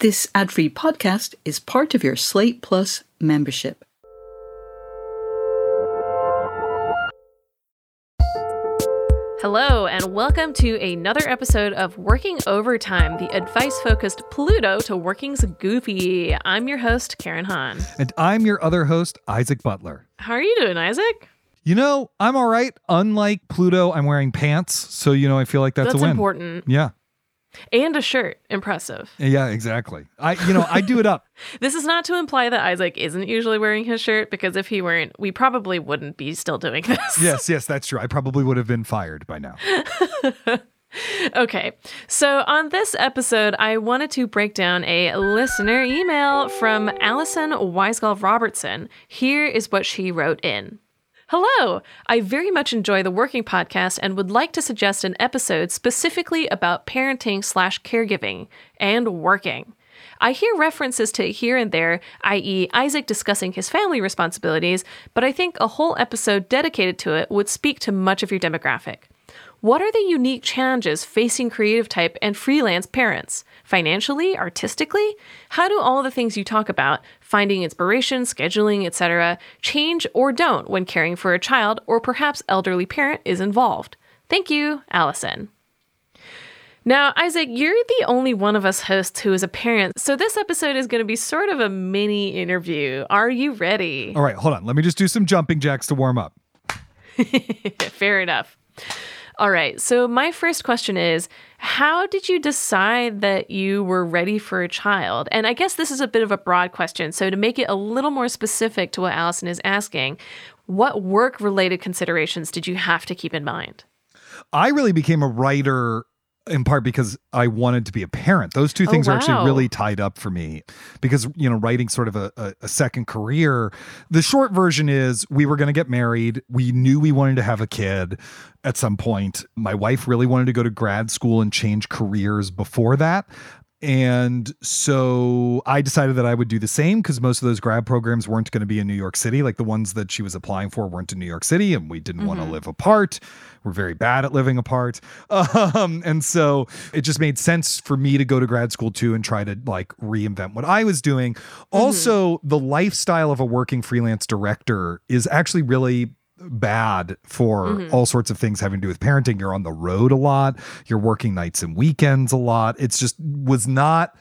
This ad free podcast is part of your Slate Plus membership. Hello, and welcome to another episode of Working Overtime, the advice focused Pluto to Working's Goofy. I'm your host, Karen Han. And I'm your other host, Isaac Butler. How are you doing, Isaac? You know, I'm all right. Unlike Pluto, I'm wearing pants. So, you know, I feel like that's, That's a win. important. Yeah. And a shirt. Impressive. Yeah, exactly. I, you know, I do it up. This is not to imply that Isaac isn't usually wearing his shirt, because if he weren't, we probably wouldn't be still doing this. yes, yes, that's true. I probably would have been fired by now. Okay, so on this episode, I wanted to break down a listener email from Allison Weisgolf Robertson. Here is what she wrote in. Hello! I very much enjoy the Working Podcast and would like to suggest an episode specifically about parenting slash caregiving and working. I hear references to here and there, i.e., Isaac discussing his family responsibilities, but I think a whole episode dedicated to it would speak to much of your demographic. What are the unique challenges facing creative type and freelance parents? Financially, artistically? How do all the things you talk about, finding inspiration, scheduling, etc., change or don't when caring for a child or perhaps elderly parent is involved? Thank you, Allison. Now, Isaac, you're the only one of us hosts who is a parent, so this episode is going to be sort of a mini interview. Are you ready? All right, hold on. Let me just do some jumping jacks to warm up. Fair enough. All right. So, my first question is How did you decide that you were ready for a child? And I guess this is a bit of a broad question. So, to make it a little more specific to what Allison is asking, what work related considerations did you have to keep in mind? I really became a writer in part because I wanted to be a parent. Those two oh, things are actually really tied up for me because, you know, writing sort of a, a, a second career. The short version is we were going to get married. We knew we wanted to have a kid at some point. My wife really wanted to go to grad school and change careers before that. And so I decided that I would do the same because most of those grad programs weren't going to be in New York City. Like the ones that she was applying for weren't in New York City, and we didn't want to live apart. We're very bad at living apart. Um, and so it just made sense for me to go to grad school too and try to like reinvent what I was doing. Also, the lifestyle of a working freelance director is actually really bad for mm-hmm. all sorts of things having to do with parenting. You're on the road a lot, you're working nights and weekends a lot. It's just was not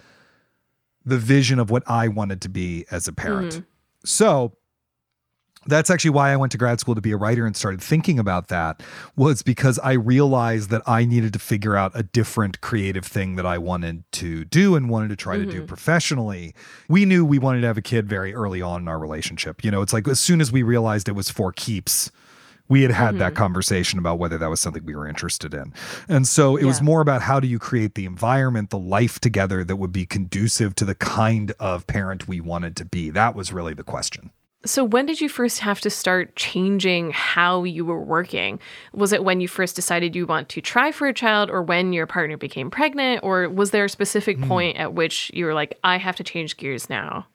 the vision of what I wanted to be as a parent. Mm-hmm. So that's actually why I went to grad school to be a writer and started thinking about that was because I realized that I needed to figure out a different creative thing that I wanted to do and wanted to try to do mm-hmm. professionally. We knew we wanted to have a kid very early on in our relationship. You know, it's like as soon as we realized it was for keeps, we had had that mm-hmm. conversation about whether that was something we were interested in. And so it was more about how do you create the environment, the life together that would be conducive to the kind of parent we wanted to be. That was really the question. So, when did you first have to start changing how you were working? Was it when you first decided you want to try for a child, or when your partner became pregnant, or was there a specific hmm. point at which you were like, I have to change gears now?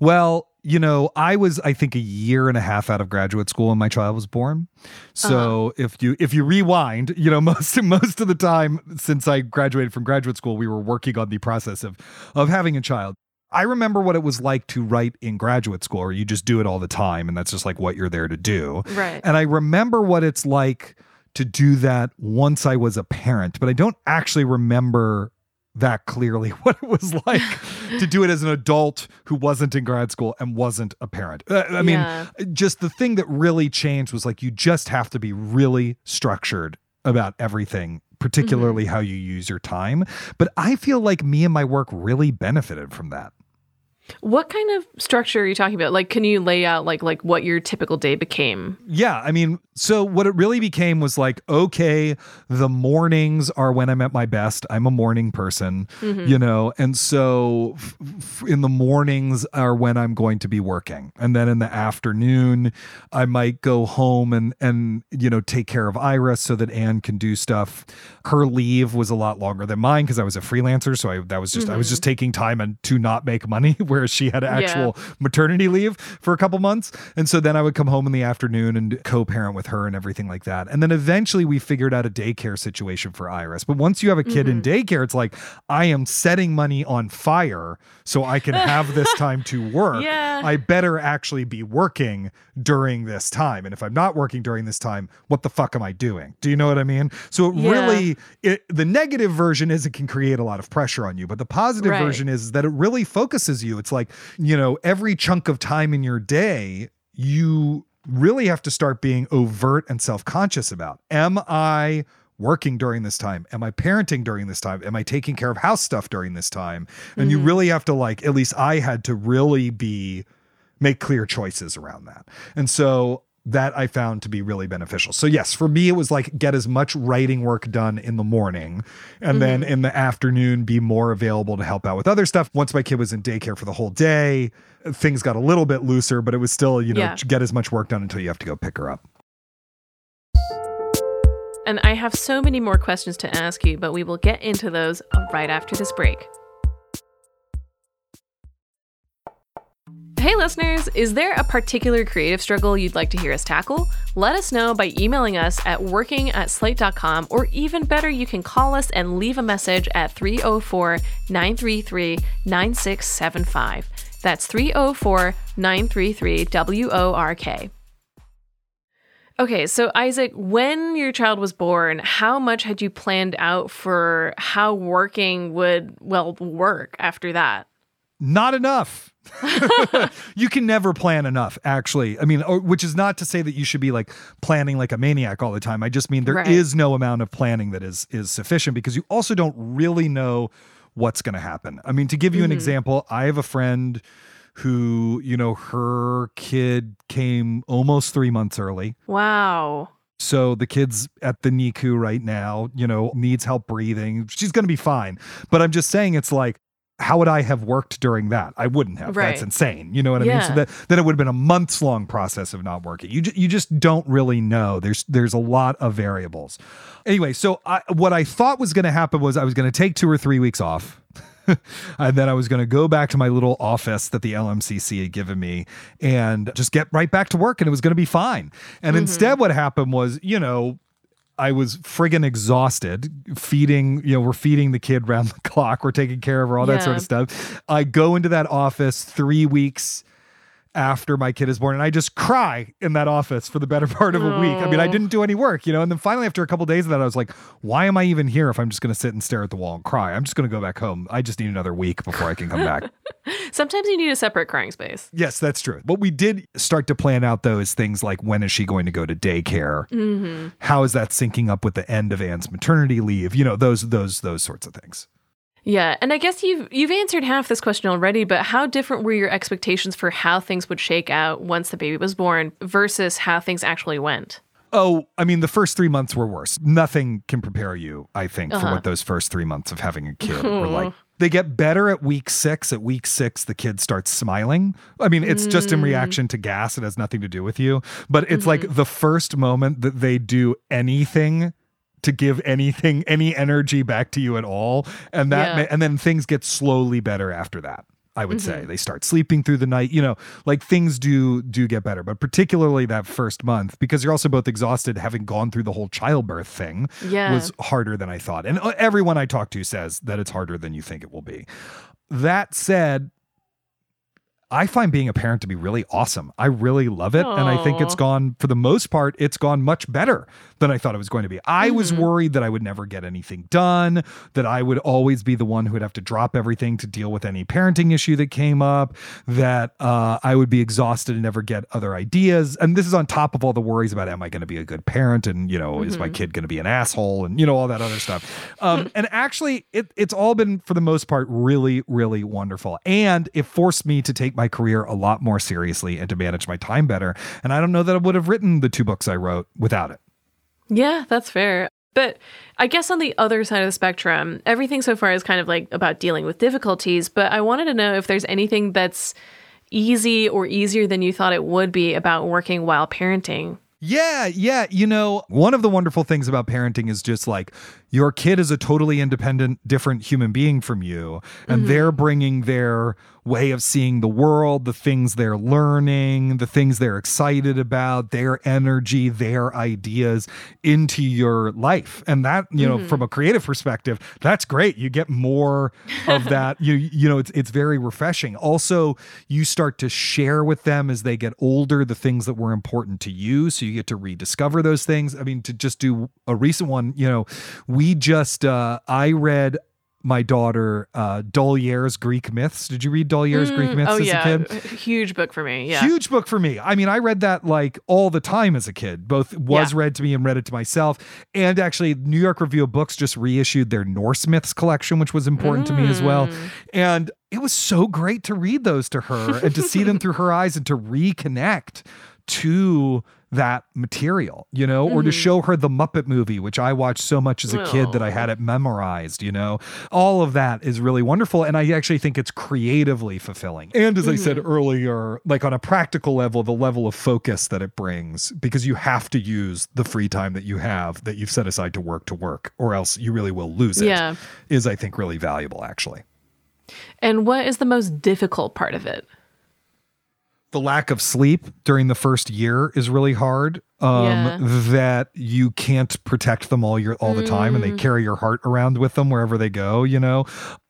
Well, you know, I was I think a year and a half out of graduate school when my child was born. So uh-huh. if you if you rewind, you know, most most of the time since I graduated from graduate school, we were working on the process of of having a child. I remember what it was like to write in graduate school, or you just do it all the time, and that's just like what you're there to do. Right. And I remember what it's like to do that once I was a parent, but I don't actually remember that clearly what it was like to do it as an adult who wasn't in grad school and wasn't a parent. Uh, I mean, Yeah. just the thing that really changed was like you just have to be really structured about everything particularly how you use your time but i feel like me and my work really benefited from that What kind of structure are you talking about? Like, can you lay out like like what your typical day became? Yeah, I mean, so what it really became was like, okay, the mornings are when I'm at my best. I'm a morning person, mm-hmm. you know, and so f- f- in the mornings are when I'm going to be working, and then in the afternoon, I might go home and and you know take care of Iris so that Anne can do stuff. Her leave was a lot longer than mine because I was a freelancer, so I that was just I was mm-hmm. just taking time and to not make money. whereas she had actual maternity leave for a couple months. And so then I would come home in the afternoon and co parent with her and everything like that. And then eventually we figured out a daycare situation for Iris. But once you have a kid in mm-hmm. daycare, it's like, I am setting money on fire so I can have this time to work. Yeah. I better actually be working during this time. And if I'm not working during this time, what the fuck am I doing? Do you know what I mean? So it Yeah. really, it, the negative version is it can create a lot of pressure on you, but the positive Right. version is that it really focuses you. It's like, you know, every chunk of time in your day, you really have to start being overt and self conscious about. Am I working during this time? Am I parenting during this time? Am I taking care of house stuff during this time? And you mm-hmm. really have to, like, at least I had to really be make clear choices around that. And so that I found to be really beneficial. So yes, for me it was like get as much writing work done in the morning and then mm-hmm. in the afternoon be more available to help out with other stuff. Once my kid was in daycare for the whole day, things got a little bit looser, but it was still, you know, Yeah. get as much work done until you have to go pick her up. And I have so many more questions to ask you, but we will get into those right after this break. Hey listeners, is there a particular creative struggle you'd like to hear us tackle? Let us know by emailing us at working at slate.com, or even better, you can call us and leave a message at 304 933 9675. That's 304 933 WORK. Okay, so Isaac, when your child was born, how much had you planned out for how working would, well, work after that? Not enough. you can never plan enough, actually. I mean, or, which is not to say that you should be like planning like a maniac all the time. I just mean there is Right. no amount of planning that is is sufficient because you also don't really know what's going to happen. I mean, to give you an mm-hmm. example, I have a friend who, you know, her kid came almost 3 months early. Wow. So the kid's at the NICU right now, you know, needs help breathing. She's going to be fine. But I'm just saying it's like how would I have worked during that? I wouldn't have. That's insane. You know what I mean? So that then it would have been a months long process of not working. You you just don't really know. There's there's a lot of variables. Anyway, so I, what I thought was going to happen was I was going to take two or three weeks off. and then I was going to go back to my little office that the LMCC had given me and just get right back to work and it was going to be fine. And mm-hmm. instead, what happened was, you know, I was friggin' exhausted feeding, you know, we're feeding the kid round the clock. We're taking care of her, all that sort of stuff. I go into that office three weeks after my kid is born and I just cry in that office for the better part of a week. I mean, I didn't do any work, you know, and then finally after a couple days of that, I was like, why am I even here if I'm just going to sit and stare at the wall and cry? I'm just going to go back home. I just need another week before I can come back. Sometimes you need a separate crying space. Yes, that's true. What we did start to plan out though is things like when is she going to go to daycare? Mm-hmm. How is that syncing up with the end of Anne's maternity leave? You know, those those those sorts of things. Yeah, and I guess you've you've answered half this question already, but how different were your expectations for how things would shake out once the baby was born versus how things actually went? Oh, I mean, the first three months were worse. Nothing can prepare you, I think, for Uh-huh. what those first three months of having a kid were like. They get better at week six. At week six, the kid starts smiling. I mean, it's just in reaction to gas. It has nothing to do with you. But it's like the first moment that they do anything to give anything, any energy back to you at all. And that, Yeah. and then things get slowly better after that. I would say they start sleeping through the night. You know, like things do do get better, but particularly that first month because you're also both exhausted, having gone through the whole childbirth thing Yeah. was harder than I thought. And uh, everyone I talk to says that it's harder than you think it will be. That said, I find being a parent to be really awesome. I really love it. And I think it's gone, for the most part, it's gone much better than I thought it was going to be. I was Mhm. worried that I would never get anything done, that I would always be the one who would have to drop everything to deal with any parenting issue that came up, that uh, I would be exhausted and never get other ideas. And this is on top of all the worries about, am I going to be a good parent? And, you know, is my kid going to be an asshole? And, you know, all that other stuff. Um, and actually, it, it's all been, for the most part, really, really wonderful. And it forced me to take my career a lot more seriously and to manage my time better. And I don't know that I would have written the two books I wrote without it. Yeah, that's fair. But I guess on the other side of the spectrum, everything so far is kind of like about dealing with difficulties. But I wanted to know if there's anything that's easy or easier than you thought it would be about working while parenting. Yeah, yeah. You know, one of the wonderful things about parenting is just like your kid is a totally independent, different human being from you, and mm-hmm. they're bringing their way of seeing the world, the things they're learning, the things they're excited about, their energy, their ideas into your life. And that, you know, mm-hmm. from a creative perspective, that's great. You get more of that. you you know, it's it's very refreshing. Also, you start to share with them as they get older the things that were important to you, so you get to rediscover those things. I mean, to just do a recent one, you know, we just uh I read my daughter uh D'Aulaire's Greek Myths. Did you read D'Aulaire's mm, Greek Myths oh, as yeah. a kid? Huge book for me. Yeah. Huge book for me. I mean, I read that like all the time as a kid. Both was yeah. read to me and read it to myself. And actually, New York Review of Books just reissued their Norse Myths collection, which was important mm. to me as well. Mm. And it was so great to read those to her and to see them through her eyes and to reconnect to that material, you know, mm-hmm. or to mm-hmm. show her the Muppet movie, which I watched so much as a kid that I had it memorized, you know. All of that is really wonderful. And I actually think it's creatively fulfilling. And as mm-hmm. I said mm-hmm. earlier, like on a practical level, the level of focus that it brings, because you have to use the free time that you have that you've set aside to work to work, or else you really will lose it. Yeah. Is I think really valuable actually. And what is the most difficult part of it? The lack of sleep during the first year is really hard. Um, yeah. that you can't protect them all your all the time, and they mm. carry your heart around with them wherever they go. You know,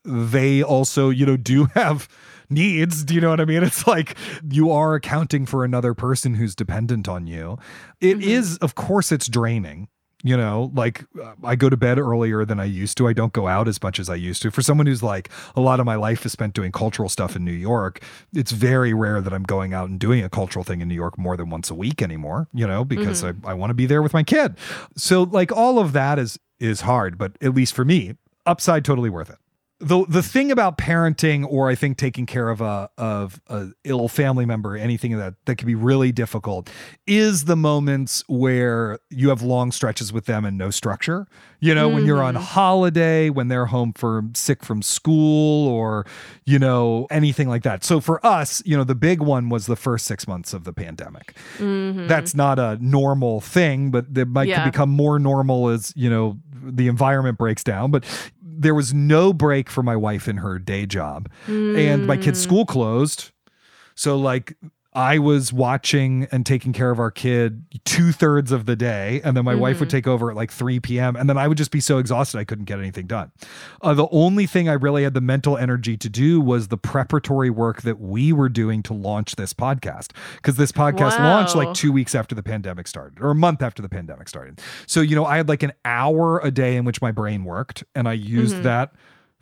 they also you know do have needs. Do you know what I mean? It's like you are accounting for another person who's dependent on you. It mm-hmm. is, of course, it's draining you know like uh, i go to bed earlier than i used to. I don't go out as much as i used to. For someone who's like a lot of my life is spent doing cultural stuff in new york it's very rare that i'm going out and doing a cultural thing in new york more than once a week anymore you know because mm-hmm. i, I want to be there with my kid. So like all of that is is hard but at least for me upside totally worth it the the thing about parenting or I think taking care of a of a ill family member, anything that that can be really difficult, is the moments where you have long stretches with them and no structure. You know, mm-hmm. when you're on mm-hmm. holiday, when they're home for sick from school, or you know anything like that. So for us, you know, the big one was the first six months of the pandemic. Mm-hmm. That's not a normal thing, but it might yeah. become more normal as you know the environment breaks down. But there was no break for my wife in her day job, mm. and my kid's school closed. So like I was watching and taking care of our kid two thirds of the day, and then my mm-hmm. wife would mm-hmm. take over at like 3 p.m. And then I would just be so exhausted I couldn't get anything done. Uh, the only thing I really had the mental energy to do was the preparatory work that we were doing to launch this podcast. Because this podcast wow. launched like two weeks after the pandemic started, or a month after the pandemic started. So, you know, I had like an hour a day in which my brain worked, and I used mm-hmm. that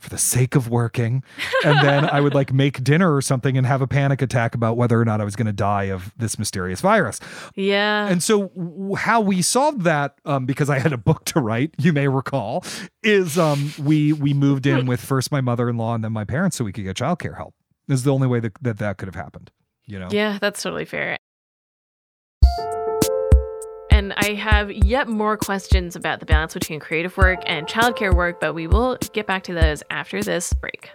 for the sake of working. And then I would like make dinner or something and have a panic attack about whether or not I was going to die of this mysterious virus. Yeah. And so, w- how we solved that, um, because I had a book to write, you may recall, is um, we we moved in with first my mother in law and then my parents so we could get childcare help. This is the only way that, that that could have happened. You know? Yeah, that's totally fair. And I have yet more questions about the balance between creative work and childcare work, but we will get back to those after this break.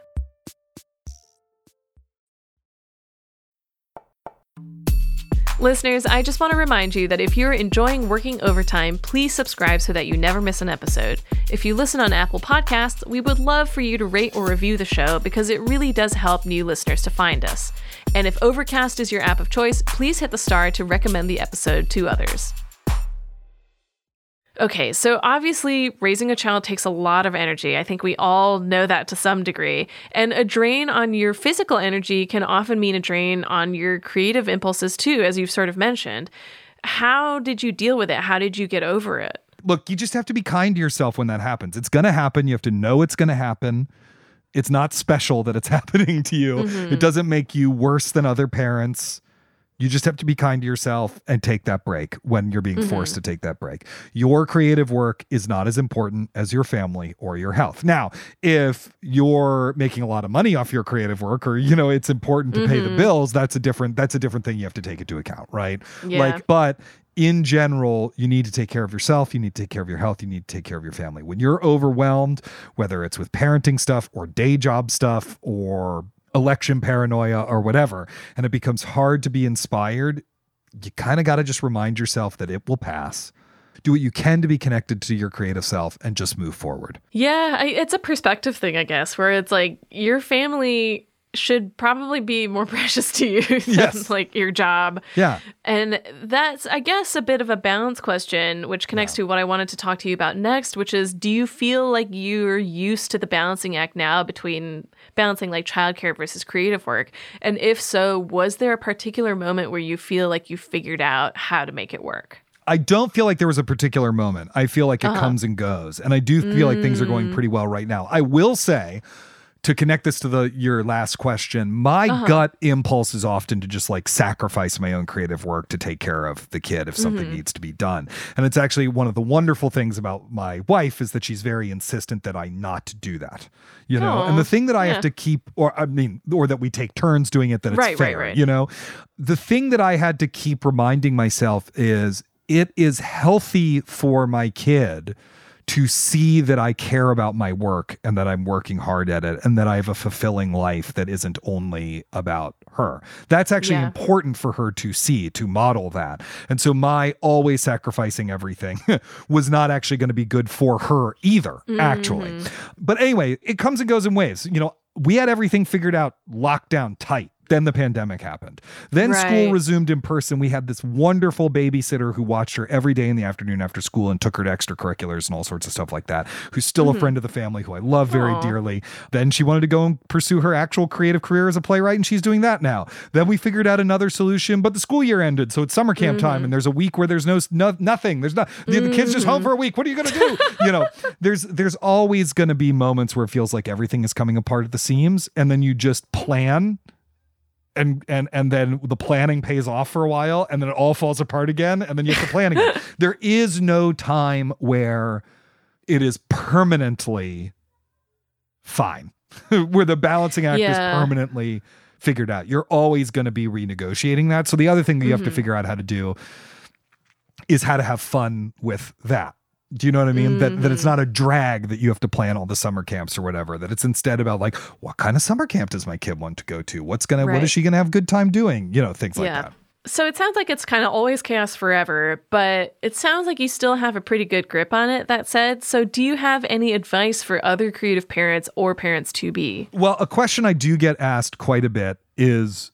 Listeners, I just want to remind you that if you're enjoying working overtime, please subscribe so that you never miss an episode. If you listen on Apple Podcasts, we would love for you to rate or review the show because it really does help new listeners to find us. And if Overcast is your app of choice, please hit the star to recommend the episode to others. Okay, so obviously raising a child takes a lot of energy. I think we all know that to some degree. And a drain on your physical energy can often mean a drain on your creative impulses too, as you've sort of mentioned. How did you deal with it? How did you get over it? Look, you just have to be kind to yourself when that happens. It's going to happen. You have to know it's going to happen. It's not special that it's happening to you. Mm-hmm. It doesn't make you worse than other parents. You just have to be kind to yourself and take that break when you're being mm-hmm. forced to take that break. Your creative work is not as important as your family or your health. Now, if you're making a lot of money off your creative work or you know it's important to mm-hmm. pay the mm-hmm. bills, that's a different that's a different thing you have to take into account, right? Yeah. Like but in general, you need to take care of yourself. You need to take care of your health. You need to take care of your family. When you're overwhelmed, whether it's with parenting stuff or day job stuff or election paranoia or whatever, and it becomes hard to be inspired, you kind of got to just remind yourself that it will pass. do what you can to be connected to your creative self and just move forward. Yeah, I, it's a perspective thing, I guess, where it's like your family should probably be more precious to you than Yes. like your job. Yeah. And that's, I guess, a bit of a balance question, which connects to what I wanted to talk to you about next, which is do you feel like you're used to the balancing act now between balancing like childcare versus creative work? And if so, was there a particular moment where you feel like you figured out how to make it work? I don't feel like there was a particular moment. I feel like it uh-huh. comes and goes. And I do feel like things are going mm. pretty well right now. I will say to connect this to the your last question, my uh-huh. gut impulse is often to just like sacrifice my own creative work to take care of the kid if something mm-hmm. needs to be done. And it's actually one of the wonderful things about my wife is that she's very insistent that I not do that. You know, and the thing that I yeah. have to keep or I mean or that we take turns doing it that it's Right, right, fair, right. you know. The thing that I had to keep reminding myself is it is healthy for my kid to see that I care about my work and that I'm working hard at it and that I have a fulfilling life that isn't only about her. That's actually Yeah. important for her to see, to model that. And so my always sacrificing everything was not actually going to be good for her either, actually. Mm-hmm. But anyway, it comes and goes in waves. You know, we had everything figured out, locked down tight. Then the pandemic happened. Then school resumed in person. We had this wonderful babysitter who watched her every day in the afternoon after school and took her to extracurriculars and all sorts of stuff like that, who's still a mm-hmm. friend of the family who I love very Aw. dearly. Then she wanted to go and pursue her actual creative career as a playwright, and she's doing that now. Then we figured out another solution, but the school year ended, so it's summer camp time, mm-hmm. and there's a week where there's no, no nothing. There's not the, the kid's just home mm. for a week. What are you gonna do? you know, there's there's always gonna be moments where it feels like everything is coming apart at the seams, and then you just plan and and and then the planning pays off for a while and then it all falls apart again and then you have to plan again. There is no time where it is permanently fine where the balancing act is permanently figured out. You're always going to be renegotiating that. So the other thing that you have to mm-hmm. figure out how to do is how to have fun with that do you know what I mean? That that it's mm-hmm. not a drag that you have to plan all the summer camps or whatever. That it's instead about like, what kind of summer camp does my kid want to go to? What's gonna what Right. is she gonna have good time doing? You know, things like Yeah. that. So it sounds like it's kind of always chaos forever, but it sounds like you still have a pretty good grip on it, that said. So do you have any advice for other creative parents or parents to be? Well, a question I do get asked quite a bit is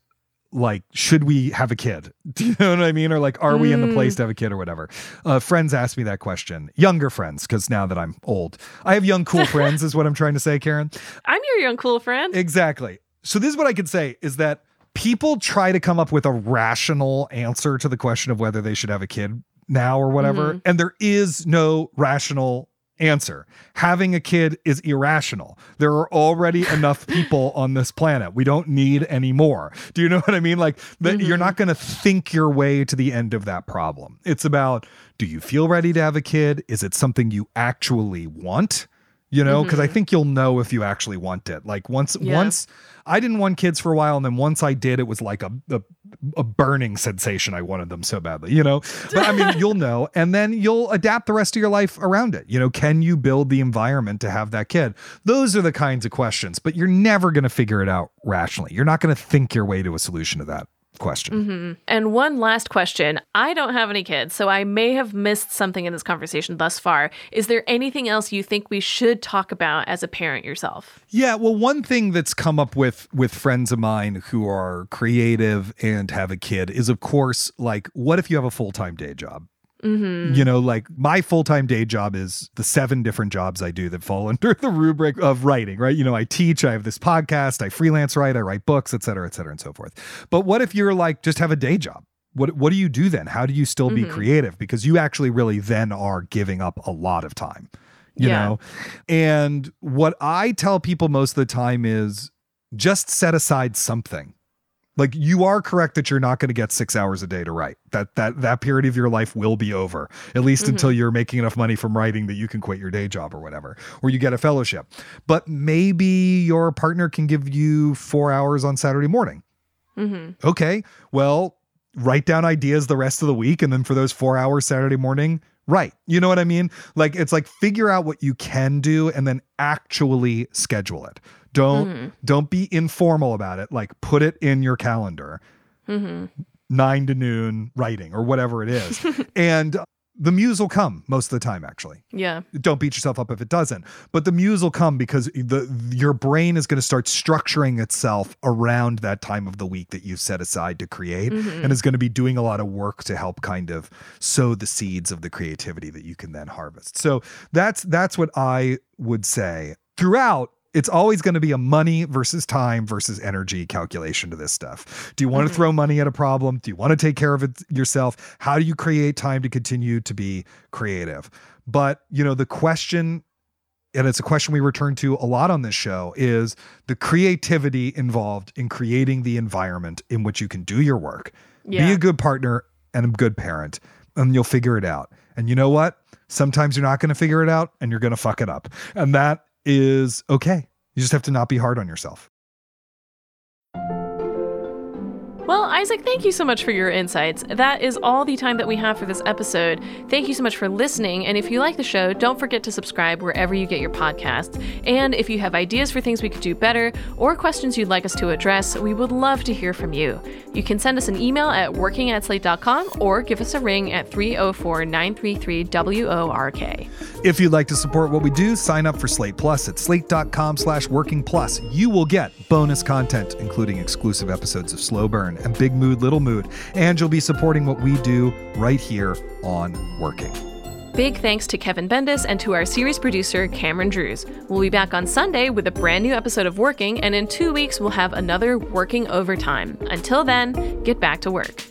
like, should we have a kid? Do you know what I mean? Or like, are we in the place to have a kid or whatever? Uh, friends ask me that question. Younger friends, because now that I'm old, I have young, cool friends, is what I'm trying to say, Karen. I'm your young cool friend. Exactly. So this is what I could say is that people try to come up with a rational answer to the question of whether they should have a kid now or whatever, and there is no rational answer. Having a kid is irrational. There are already enough people on this planet. We don't need any more. Do you know what I mean? Like that mm-hmm. you're not going to think your way to the end of that problem. It's about do you feel ready to have a kid? Is it something you actually want? You know, because I mm-hmm. think you'll know if you actually want it. Like once Yeah. once I didn't want kids for a while, and then once I did, it was like a, a a burning sensation. I wanted them so badly, you know. But I mean, you'll know, and then you'll adapt the rest of your life around it. You know, can you build the environment to have that kid? Those are the kinds of questions. But you're never going to figure it out rationally. You're not going to think your way to a solution to that question. Mm-hmm. And one last question. I don't have any kids, so I may have missed something in this conversation thus far. Is there anything else you think we should talk about as a parent yourself? Yeah, well, one thing that's come up with with friends of mine who are creative and have a kid is, of course, like, what if you have a full time day job? Mm-hmm. You know, like my full time day job is the seven different jobs I do that fall under the rubric of writing, right? You know, I teach, I have this podcast, I freelance write, I write books, et cetera, et cetera, and so forth. But what if you're like, just have a day job? What, what do you do then? How do you still be mm-hmm. creative? Because you actually really then are giving up a lot of time, you Yeah. know? And what I tell people most of the time is just set aside something. Like you are correct that you're not going to get 6 hours a day to write. That that that period of your life will be over. At least mm-hmm. until you're making enough money from writing that you can quit your day job or whatever or you get a fellowship. But maybe your partner can give you 4 hours on Saturday morning. Mm-hmm. Okay. Well, write down ideas the rest of the week and then for those 4 hours Saturday morning, write. You know what I mean? Like it's like figure out what you can do and then actually schedule it. Don't mm-hmm. don't be informal about it. Like put it in your calendar. Mm-hmm. Nine to noon writing or whatever it is. and uh, the muse will come most of the time actually Yeah. don't beat yourself up if it doesn't but the muse will come because the your brain is going to start structuring itself around that time of the week that you've set aside to create Mhm. and is going to be doing a lot of work to help kind of sow the seeds of the creativity that you can then harvest so that's that's what i would say throughout it's always going to be a money versus time versus energy calculation to this stuff. Do you want Mhm. to throw money at a problem? Do you want to take care of it yourself? How do you create time to continue to be creative? But, you know, the question and it's a question we return to a lot on this show is the creativity involved in creating the environment in which you can do your work. Yeah. Be a good partner and a good parent, and you'll figure it out. And you know what? Sometimes you're not going to figure it out and you're going to fuck it up. And that is okay. You just have to not be hard on yourself. Well, Isaac, thank you so much for your insights. That is all the time that we have for this episode. Thank you so much for listening. And if you like the show, don't forget to subscribe wherever you get your podcasts. And if you have ideas for things we could do better or questions you'd like us to address, we would love to hear from you. You can send us an email at working at slate.com or give us a ring at 304 933 WORK. If you'd like to support what we do, sign up for Slate Plus at slate.com slash working plus. You will get bonus content, including exclusive episodes of Slow Burn and Big Mood, Little Mood, and you'll be supporting what we do right here on Working. Big thanks to Kevin Bendis and to our series producer, Cameron Drews. We'll be back on Sunday with a brand new episode of Working, and in two weeks, we'll have another Working Overtime. Until then, get back to work.